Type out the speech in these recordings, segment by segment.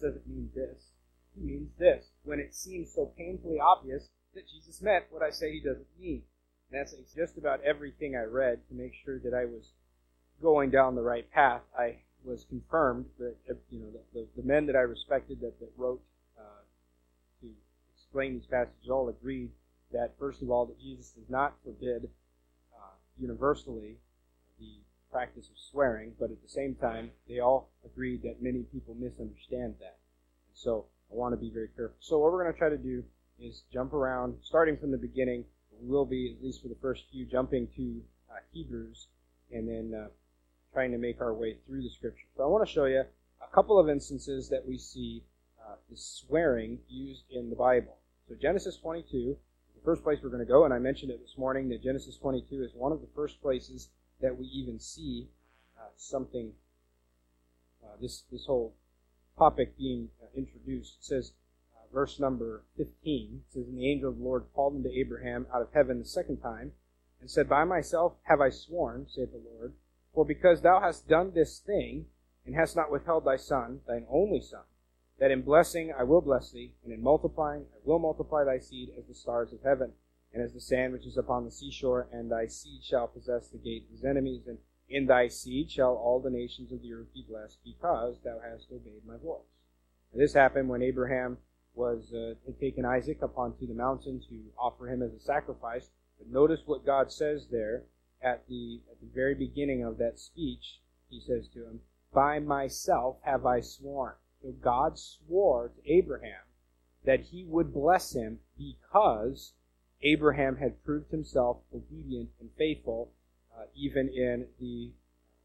doesn't mean this. He means this. When it seems so painfully obvious that Jesus meant what I say he doesn't mean. And that's just about everything I read to make sure that I was going down the right path. I was confirmed that, you know, the, the, the men that I respected that, that wrote uh, to explain these passages all agreed that, first of all, that Jesus does not forbid uh, universally the practice of swearing, but at the same time, they all agreed that many people misunderstand that. So I want to be very careful. So what we're going to try to do is jump around, starting from the beginning. We will be, at least for the first few, jumping to uh, Hebrews, and then uh, trying to make our way through the scripture. So I want to show you a couple of instances that we see uh, the swearing used in the Bible. So Genesis 22 the first place we're going to go, and I mentioned it this morning that Genesis 22 is one of the first places that we even see uh, something, uh, this, this whole topic being uh, introduced. It says, uh, verse number 15, it says, And the angel of the Lord called unto Abraham out of heaven the second time, and said, By myself have I sworn, saith the Lord, for because thou hast done this thing, and hast not withheld thy son, thine only son, that in blessing I will bless thee, and in multiplying I will multiply thy seed as the stars of heaven, and as the sand which is upon the seashore, and thy seed shall possess the gate of his enemies, and in thy seed shall all the nations of the earth be blessed, because thou hast obeyed my voice. And this happened when Abraham was uh, had taken Isaac up onto the mountain to offer him as a sacrifice. But notice what God says there at the at the very beginning of that speech. He says to him, "By myself have I sworn." So God swore to Abraham that he would bless him because Abraham had proved himself obedient and faithful, uh, even in the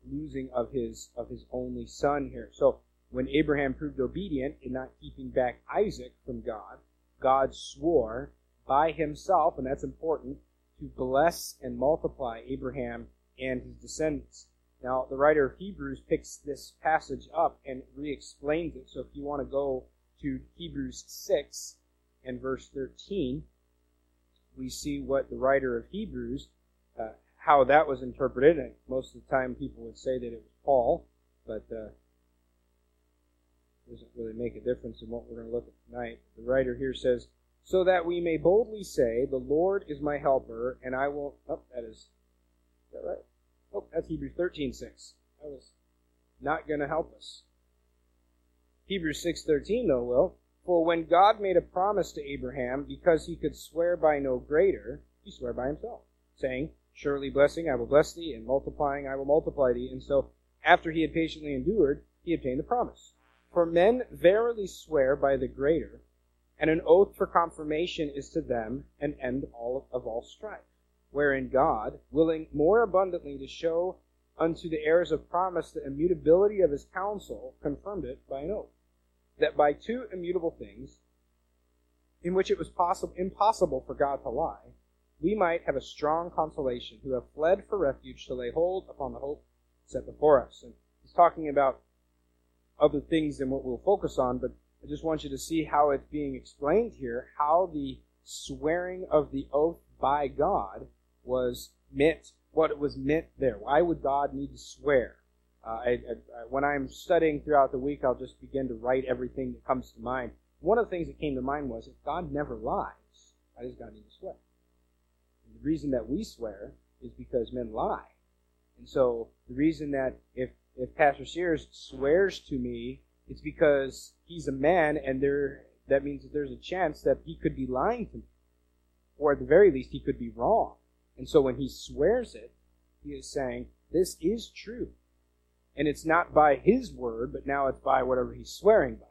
losing of his of his only son here. So when Abraham proved obedient in not keeping back Isaac from God, God swore by himself, and that's important, to bless and multiply Abraham and his descendants. Now, the writer of Hebrews picks this passage up and re explains it. So if you want to go to Hebrews 6 and verse 13, we see what the writer of Hebrews, uh, how that was interpreted. And most of the time, people would say that it was Paul, but uh, doesn't really make a difference in what we're going to look at tonight. The writer here says, "So that we may boldly say, The Lord is my helper, and I will." Oh, that is. Is that right? Oh, that's Hebrews 13:6. That was not going to help us. Hebrews 6:13 though will. For when God made a promise to Abraham, because he could swear by no greater, he swore by himself, saying, Surely blessing I will bless thee, and multiplying I will multiply thee. And so, after he had patiently endured, he obtained the promise. For men verily swear by the greater, and an oath for confirmation is to them an end all of all strife, wherein God, willing more abundantly to show unto the heirs of promise the immutability of his counsel, confirmed it by an oath that by two immutable things, in which it was possible, impossible for God to lie, we might have a strong consolation who have fled for refuge to lay hold upon the hope set before us. And he's talking about other things than what we'll focus on, but I just want you to see how it's being explained here, how the swearing of the oath by God was meant, what it was meant there. Why would God need to swear? Uh, I, I, when I'm studying throughout the week, I'll just begin to write everything that comes to mind. One of the things that came to mind was if God never lies, why does God need to swear? And the reason that we swear is because men lie. And so the reason that if, if Pastor Sears swears to me, it's because he's a man and there that means that there's a chance that he could be lying to me. Or at the very least, he could be wrong. And so when he swears it, he is saying, this is true. And it's not by his word, but now it's by whatever he's swearing by.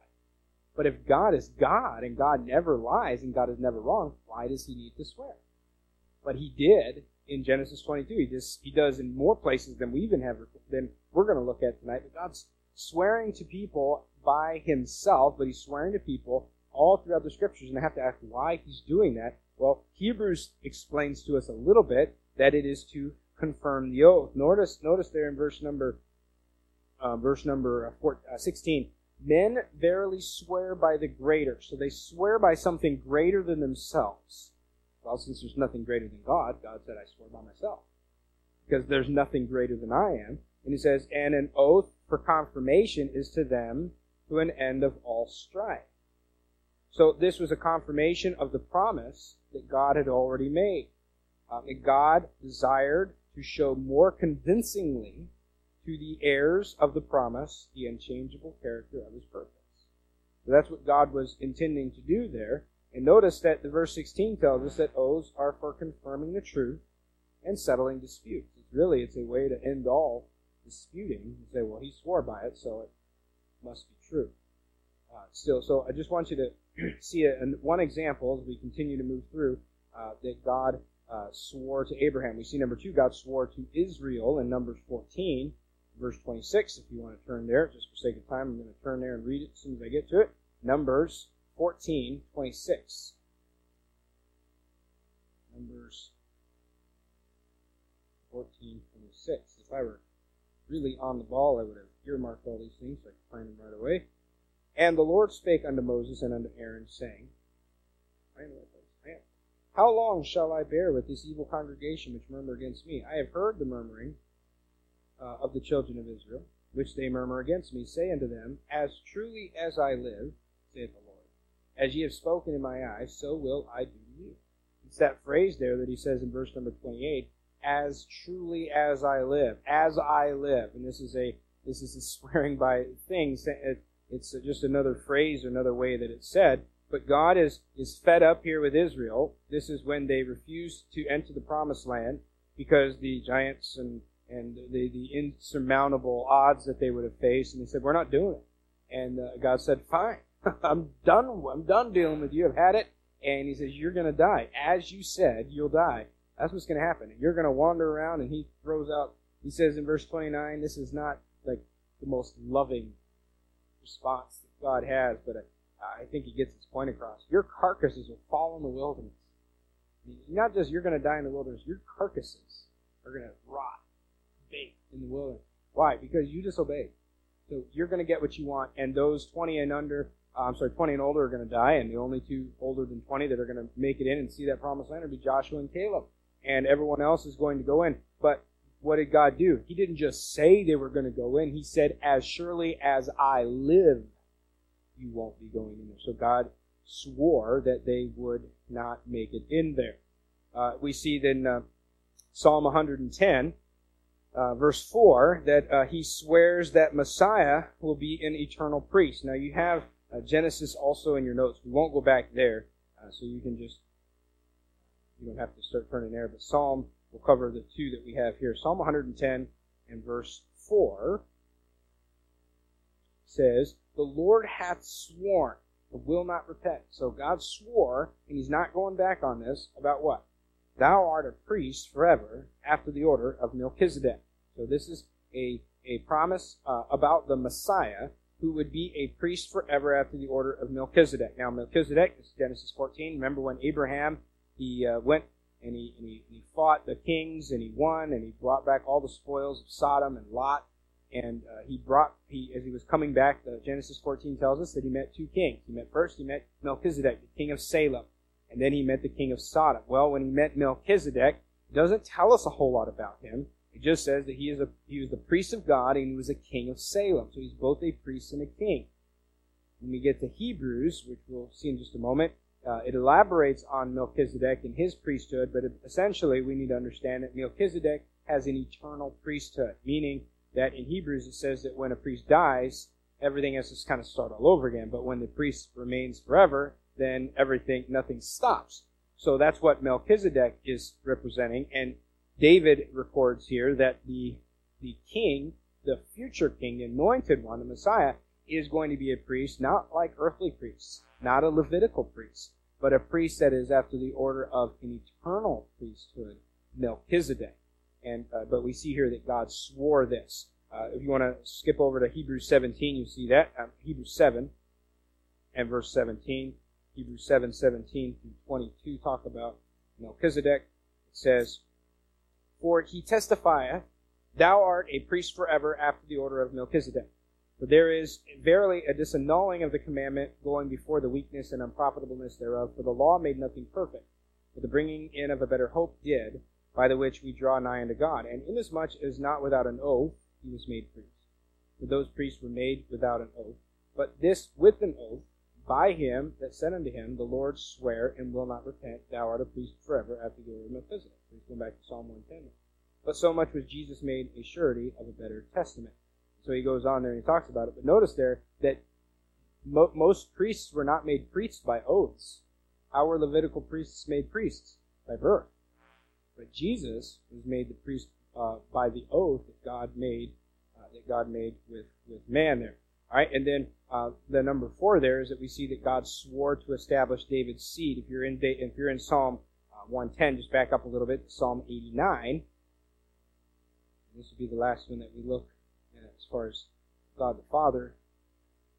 But if God is God and God never lies and God is never wrong, why does he need to swear? But he did in Genesis 22. He just he does in more places than we even have than we're going to look at tonight. But God's swearing to people by himself, but he's swearing to people all throughout the scriptures, and I have to ask why he's doing that. Well, Hebrews explains to us a little bit that it is to confirm the oath. Notice, notice there in verse number uh, verse number uh, uh, 16. Men verily swear by the greater. So they swear by something greater than themselves. Well, since there's nothing greater than God, God said, I swear by myself. Because there's nothing greater than I am. And he says, and an oath for confirmation is to them to an end of all strife. So this was a confirmation of the promise that God had already made. That God desired to show more convincingly to the heirs of the promise the unchangeable character of his purpose. So that's what God was intending to do there. And notice that the verse 16 tells us that oaths are for confirming the truth and settling disputes. It's really, it's a way to end all disputing and say, well, he swore by it, so it must be true. Uh, still, so I just want you to see a, one example as we continue to move through uh, that God uh, swore to Abraham. We see number two, God swore to Israel in Numbers 14, verse 26. If you want to turn there, just for sake of time, I'm going to turn there and read it as soon as I get to it. Numbers 14, 26. Numbers 14, 26. If I were really on the ball, I would have earmarked all these things so I could find them right away. And the Lord spake unto Moses and unto Aaron, saying, How long shall I bear with this evil congregation which murmur against me? I have heard the murmuring uh, of the children of Israel, which they murmur against me. Say unto them, As truly as I live, saith the Lord, as ye have spoken in my eyes, so will I do to you. It's that phrase there that he says in verse number 28, as truly as I live, as I live. And this is a this is a swearing by things. It's just another phrase, another way that it's said. But God is is fed up here with Israel. This is when they refuse to enter the promised land because the giants and and the, the insurmountable odds that they would have faced. And they said, "We're not doing it." And uh, God said, "Fine, I'm done. I'm done dealing with you. I've had it." And He says, "You're going to die, as you said. You'll die." That's what's going to happen. You're going to wander around, and he throws out, he says in verse 29, this is not like the most loving response that God has, but I, I think he gets his point across. Your carcasses will fall in the wilderness. Not just you're going to die in the wilderness, your carcasses are going to rot, bake in the wilderness. Why? Because you disobeyed. So you're going to get what you want, and those 20 and under, uh, I'm sorry, 20 and older are going to die, and the only two older than 20 that are going to make it in and see that promised land will be Joshua and Caleb and everyone else is going to go in. But what did God do? He didn't just say they were going to go in. He said, As surely as I live, you won't be going in there. So God swore that they would not make it in there. Uh, we see then uh, Psalm 110, uh, verse 4, that uh, he swears that Messiah will be an eternal priest. Now you have uh, Genesis also in your notes. We won't go back there, uh, so you can just you don't have to start turning there, but Psalm will cover the two that we have here. Psalm 110 and verse 4 says, The Lord hath sworn and will not repent. So God swore, and he's not going back on this, about what? Thou art a priest forever after the order of Melchizedek. So this is a, a promise uh, about the Messiah who would be a priest forever after the order of Melchizedek. Now, Melchizedek is Genesis 14. Remember when Abraham he uh, went and he, and he, he fought the kings and he won and he brought back all the spoils of Sodom and Lot. And uh, he brought, he as he was coming back, uh, Genesis 14 tells us that he met two kings. He met first, he met Melchizedek, the king of Salem, and then he met the king of Sodom. Well, when he met Melchizedek, it doesn't tell us a whole lot about him. It just says that he is a he was the priest of God and he was a king of Salem. So he's both a priest and a king. When we get to Hebrews, which we'll see in just a moment, uh, it elaborates on Melchizedek and his priesthood, but essentially we need to understand that Melchizedek has an eternal priesthood, meaning that in Hebrews it says that when a priest dies, everything has to kind of start all over again. But when the priest remains forever, then everything, nothing stops. So that's what Melchizedek is representing. And David records here that the, the king, the future king, the anointed one, the Messiah, is going to be a priest, not like earthly priests, not a Levitical priest, but a priest that is after the order of an eternal priesthood, Melchizedek. And uh, but we see here that God swore this. Uh, if you want to skip over to Hebrews 17, you see that um, Hebrews 7 and verse 17. Hebrews 7, 17 through 22 talk about Melchizedek. It says, For he testifieth, Thou art a priest forever after the order of Melchizedek. For there is verily a disannulling of the commandment going before the weakness and unprofitableness thereof. For the law made nothing perfect, but the bringing in of a better hope did, by the which we draw nigh unto God. And inasmuch as not without an oath he was made priest. for those priests were made without an oath, but this with an oath, by him that said unto him, The Lord swear and will not repent, Thou art a priest forever after the order of Melchizedek. Please go back to Psalm 110. But so much was Jesus made a surety of a better testament. So he goes on there and he talks about it. But notice there that mo- most priests were not made priests by oaths. Were Levitical priests made priests? By birth. But Jesus was made the priest uh, by the oath that God made uh, that God made with with man there. All right, and then uh, the number four there is that we see that God swore to establish David's seed. If you're in if you're in Psalm uh, 110, just back up a little bit Psalm 89. This will be the last one that we look at as far as God the Father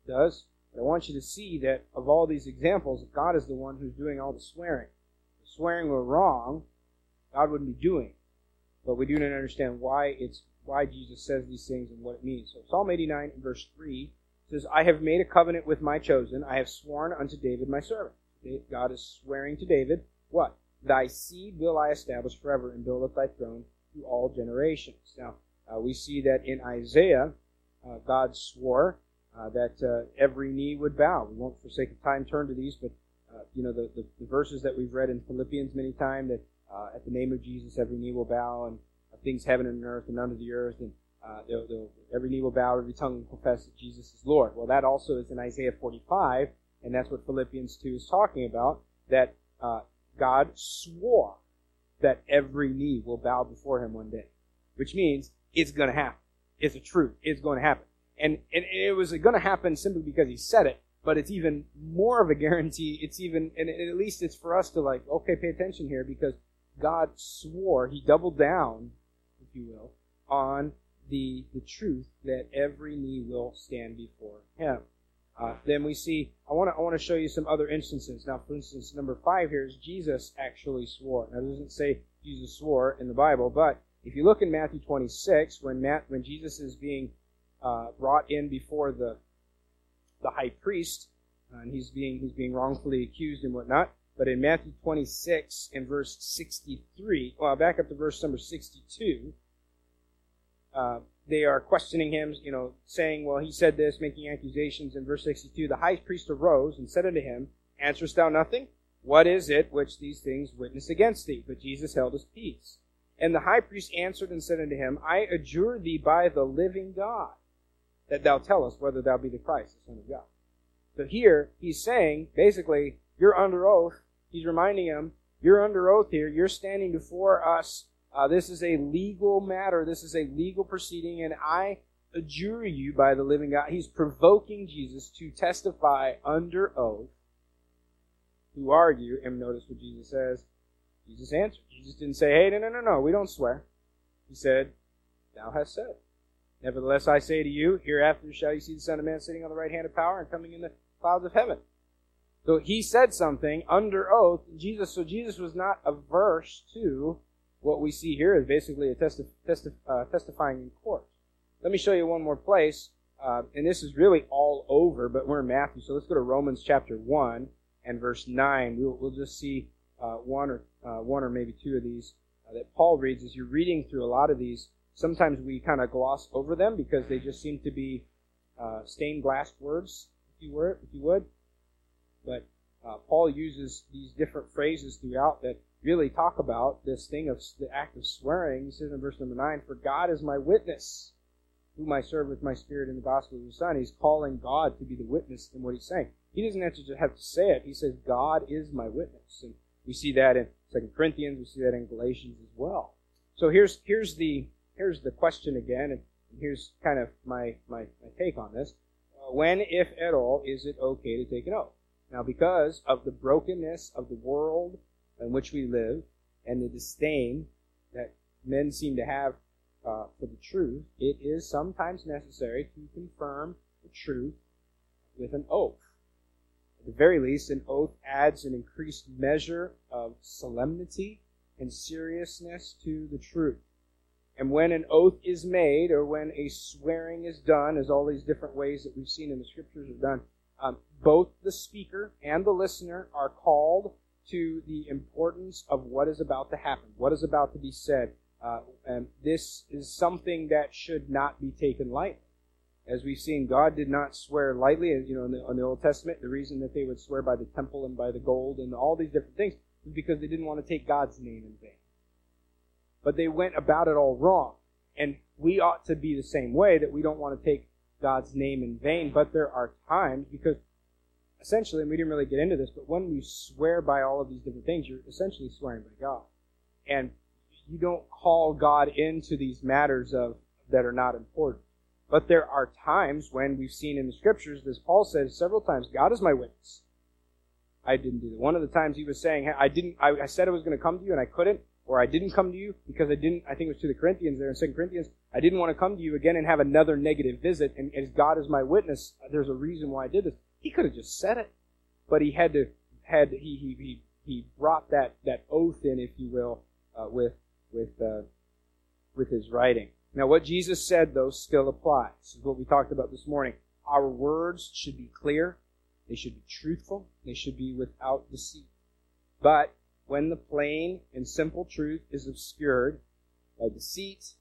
does. But I want you to see that of all these examples, God is the one who's doing all the swearing. If swearing were wrong, God wouldn't be doing. But we do not understand why it's why Jesus says these things and what it means. So Psalm 89 verse 3 says, I have made a covenant with my chosen. I have sworn unto David my servant. God is swearing to David, what? Thy seed will I establish forever and build up thy throne to all generations. Now, uh, we see that in Isaiah, uh, God swore uh, that uh, every knee would bow. We won't, for sake of time, turn to these, but uh, you know the, the, the, verses that we've read in Philippians many times that uh, at the name of Jesus every knee will bow, and things heaven and earth and under the earth, and Uh, they'll, they'll, every knee will bow, every tongue will confess that Jesus is Lord. Well, that also is in Isaiah 45, and that's what Philippians 2 is talking about. That uh, God swore that every knee will bow before him one day. Which means it's going to happen. It's a truth. It's going to happen. And, and it was going to happen simply because he said it, but it's even more of a guarantee. It's even, and at least it's for us to like, okay, pay attention here because God swore, he doubled down, if you will, on the, the truth that every knee will stand before him. Uh, then we see, I want to I want to show you some other instances. Now, for instance, number five here is Jesus actually swore. Now, it doesn't say Jesus swore in the Bible, but if you look in Matthew 26, when Matt, when Jesus is being uh, brought in before the the high priest, uh, and he's being he's being wrongfully accused and whatnot. But in Matthew 26 and verse 63, well, back up to verse number 62. Uh, they are questioning him, you know, saying, well, he said this, making accusations. In verse 62, the high priest arose and said unto him, Answerest thou nothing? What is it which these things witness against thee? But Jesus held his peace. And the high priest answered and said unto him, I adjure thee by the living God, that thou tell us whether thou be the Christ, the Son of God. So here, he's saying, basically, you're under oath. He's reminding him, you're under oath here. You're standing before us uh, this is a legal matter. This is a legal proceeding, and I adjure you by the living God. He's provoking Jesus to testify under oath. Who are you? And notice what Jesus says. Jesus answered. Jesus didn't say, hey, no, no, no, no, we don't swear. He said, Thou hast said. Nevertheless, I say to you, hereafter shall you see the Son of Man sitting on the right hand of power and coming in the clouds of heaven. So he said something under oath. Jesus, so Jesus was not averse to what we see here is basically a testi- testi- uh, testifying in court. Let me show you one more place, uh, and this is really all over, but we're in Matthew, so let's go to Romans chapter 1 and verse 9. We'll, we'll just see uh, one or uh, one or maybe two of these uh, that Paul reads as you're reading through a lot of these. Sometimes we kind of gloss over them because they just seem to be uh, stained glass words, if you were, if you would. But Paul uses these different phrases throughout that really talk about this thing of the act of swearing. He says in verse number 9, For God is my witness, whom I serve with my spirit in the gospel of his Son. He's calling God to be the witness in what he's saying. He doesn't have to just have to say it. He says, God is my witness. And we see that in Second Corinthians. We see that in Galatians as well. So here's, here's the, here's the question again, and here's kind of my, my, my take on this. Uh, when, if at all, is it okay to take an oath? Now, because of the brokenness of the world in which we live and the disdain that men seem to have uh, for the truth, it is sometimes necessary to confirm the truth with an oath. At the very least, an oath adds an increased measure of solemnity and seriousness to the truth. And when an oath is made, or when a swearing is done, as all these different ways that we've seen in the scriptures are done, um, both the speaker and the listener are called to the importance of what is about to happen, what is about to be said. Uh, and this is something that should not be taken lightly. As we've seen, God did not swear lightly. You know, in the, in the Old Testament, the reason that they would swear by the temple and by the gold and all these different things was because they didn't want to take God's name in vain. But they went about it all wrong. And we ought to be the same way, that we don't want to take God's name in vain. But there are times, because essentially, and we didn't really get into this, but when you swear by all of these different things, you're essentially swearing by God. And you don't call God into these matters of that are not important. But there are times when we've seen in the scriptures, as Paul says several times, God is my witness. I didn't do that. One of the times he was saying, I didn't, I, I said I was going to come to you and I couldn't, or I didn't come to you because I didn't, I think it was to the Corinthians there in 2 Corinthians, I didn't want to come to you again and have another negative visit, and as God is my witness, there's a reason why I did this. He could have just said it, but he had to, had, he, he, he, he brought that, that oath in, if you will, uh, with, with, uh, with his writing. Now, what Jesus said, though, still applies. This is what we talked about this morning. Our words should be clear, they should be truthful, they should be without deceit. But when the plain and simple truth is obscured by deceit,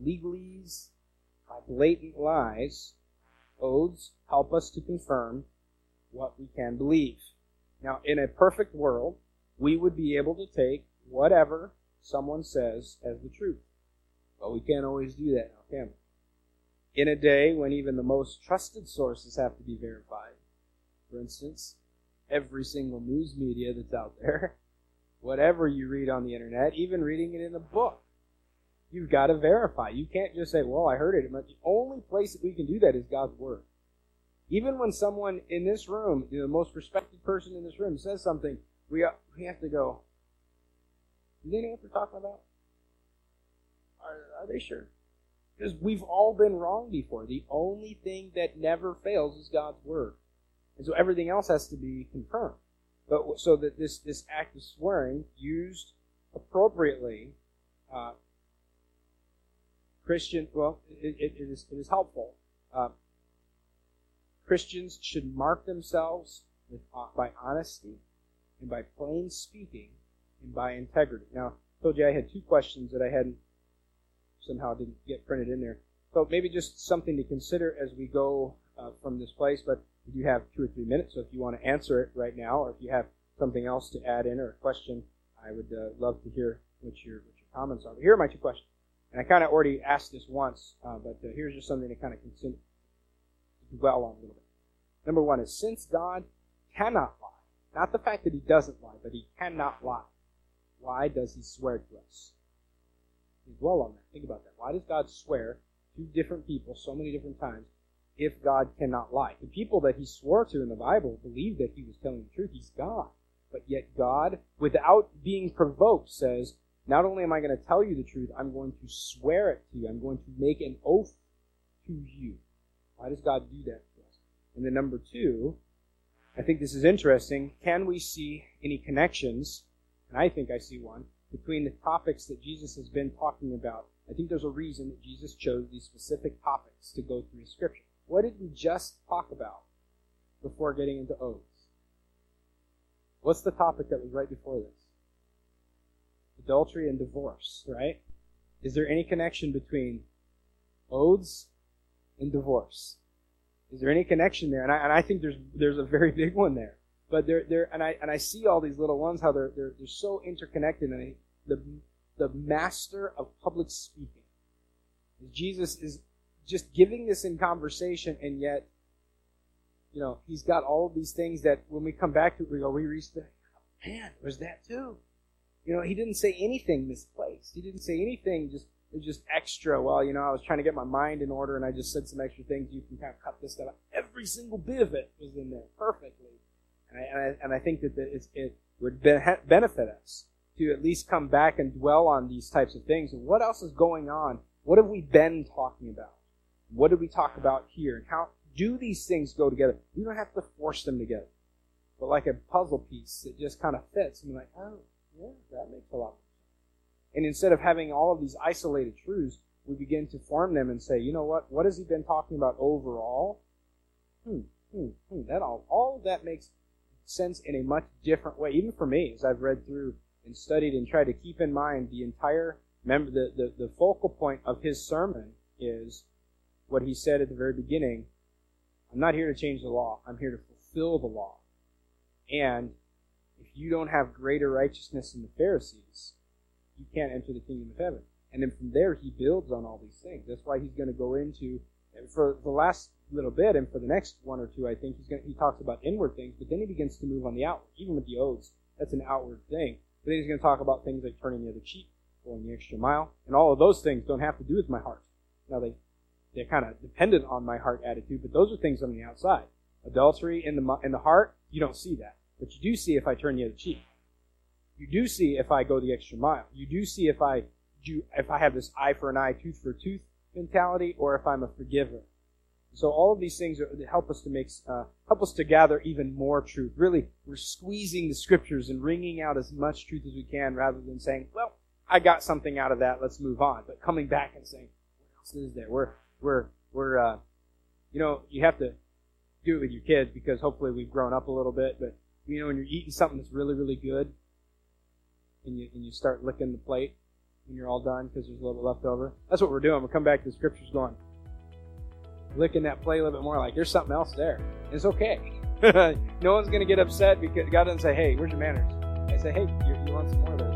legalese, by blatant lies, oaths help us to confirm what we can believe. Now, in a perfect world, we would be able to take whatever someone says as the truth. But we can't always do that now, can we? In a day when even the most trusted sources have to be verified, for instance, every single news media that's out there, whatever you read on the internet, even reading it in a book, you've got to verify. You can't just say, well, I heard it. The only place that we can do that is God's Word. Even when someone in this room, you know, the most respected person in this room, says something, we, we have to go, do they know what they're talking about? Are, are they sure? Because we've all been wrong before. The only thing that never fails is God's word. And so everything else has to be confirmed. But so that this, this act of swearing, used appropriately, uh, Christian, well, it, it, it, is, it is helpful. Uh, Christians should mark themselves with, uh, by honesty and by plain speaking and by integrity. Now, I told you I had two questions that I hadn't somehow didn't get printed in there. So maybe just something to consider as we go uh, from this place. But do have two or three minutes, so if you want to answer it right now, or if you have something else to add in or a question, I would uh, love to hear what your what your comments are. But here are my two questions, and I kind of already asked this once, uh, but uh, here's just something to kind of consider, dwell on a little bit. Number one is since God cannot lie, not the fact that He doesn't lie, but He cannot lie. Why does He swear to us? dwell on that. Think about that. Why does God swear to different people so many different times if God cannot lie? The people that he swore to in the Bible believed that he was telling the truth. He's God. But yet God, without being provoked, says, not only am I going to tell you the truth, I'm going to swear it to you. I'm going to make an oath to you. Why does God do that to us? And then number two, I think this is interesting. Can we see any connections? And I think I see one between the topics that Jesus has been talking about. I think there's a reason that Jesus chose these specific topics to go through Scripture. What did we just talk about before getting into oaths? What's the topic that was right before this? Adultery and divorce, right? Is there any connection between oaths and divorce? Is there any connection there? And I, and I think there's there's a very big one there. But they're, they're, and I, and I see all these little ones, how they're, they're, they're so interconnected. And I, the, the master of public speaking. Jesus is just giving this in conversation, and yet, you know, he's got all of these things that when we come back to it, we go, we reach the, man, there's that too. You know, he didn't say anything misplaced. He didn't say anything just, just extra. Well, you know, I was trying to get my mind in order and I just said some extra things. You can kind of cut this stuff out. Every single bit of it was in there perfectly. And I, and I, and I think that it would benefit us to at least come back and dwell on these types of things. And what else is going on? What have we been talking about? What did we talk about here? And how do these things go together? We don't have to force them together. But like a puzzle piece, it just kind of fits. And you're like, oh, yeah, that makes a lot of sense. And instead of having all of these isolated truths, we begin to form them and say, you know what? What has he been talking about overall? Hmm, hmm, hmm. That all, all of that makes sense in a much different way. Even for me, as I've read through and studied and tried to keep in mind the entire, remember the, the, the focal point of his sermon is what he said at the very beginning I'm not here to change the law, I'm here to fulfill the law. And you don't have greater righteousness than the Pharisees, you can't enter the kingdom of heaven. And then from there, he builds on all these things. That's why he's going to go into, for the last little bit, and for the next one or two, I think he's going to, he talks about inward things, but then he begins to move on the outward. Even with the oaths, that's an outward thing. But then he's going to talk about things like turning the other cheek, going the extra mile, and all of those things don't have to do with my heart. Now they they're kind of dependent on my heart attitude, but those are things on the outside. Adultery in the in the heart, you don't see that, but you do see if I turn the other cheek. You do see if I go the extra mile. You do see if I do if I have this eye for an eye, tooth for tooth mentality, or if I'm a forgiver. So all of these things are, help us to make uh, help us to gather even more truth. Really, we're squeezing the scriptures and wringing out as much truth as we can, rather than saying, "Well, I got something out of that. Let's move on." But coming back and saying, "What else is there?" We're we're we're uh, you know you have to do it with your kids because hopefully we've grown up a little bit. But you know when you're eating something that's really really good, and you and you start licking the plate when you're all done because there's a little bit left over. That's what we're doing. We're coming back to the scriptures going licking that plate a little bit more like there's something else there. It's okay. no one's to get upset because God doesn't say, hey, where's your manners? I say, hey, you, you want some more of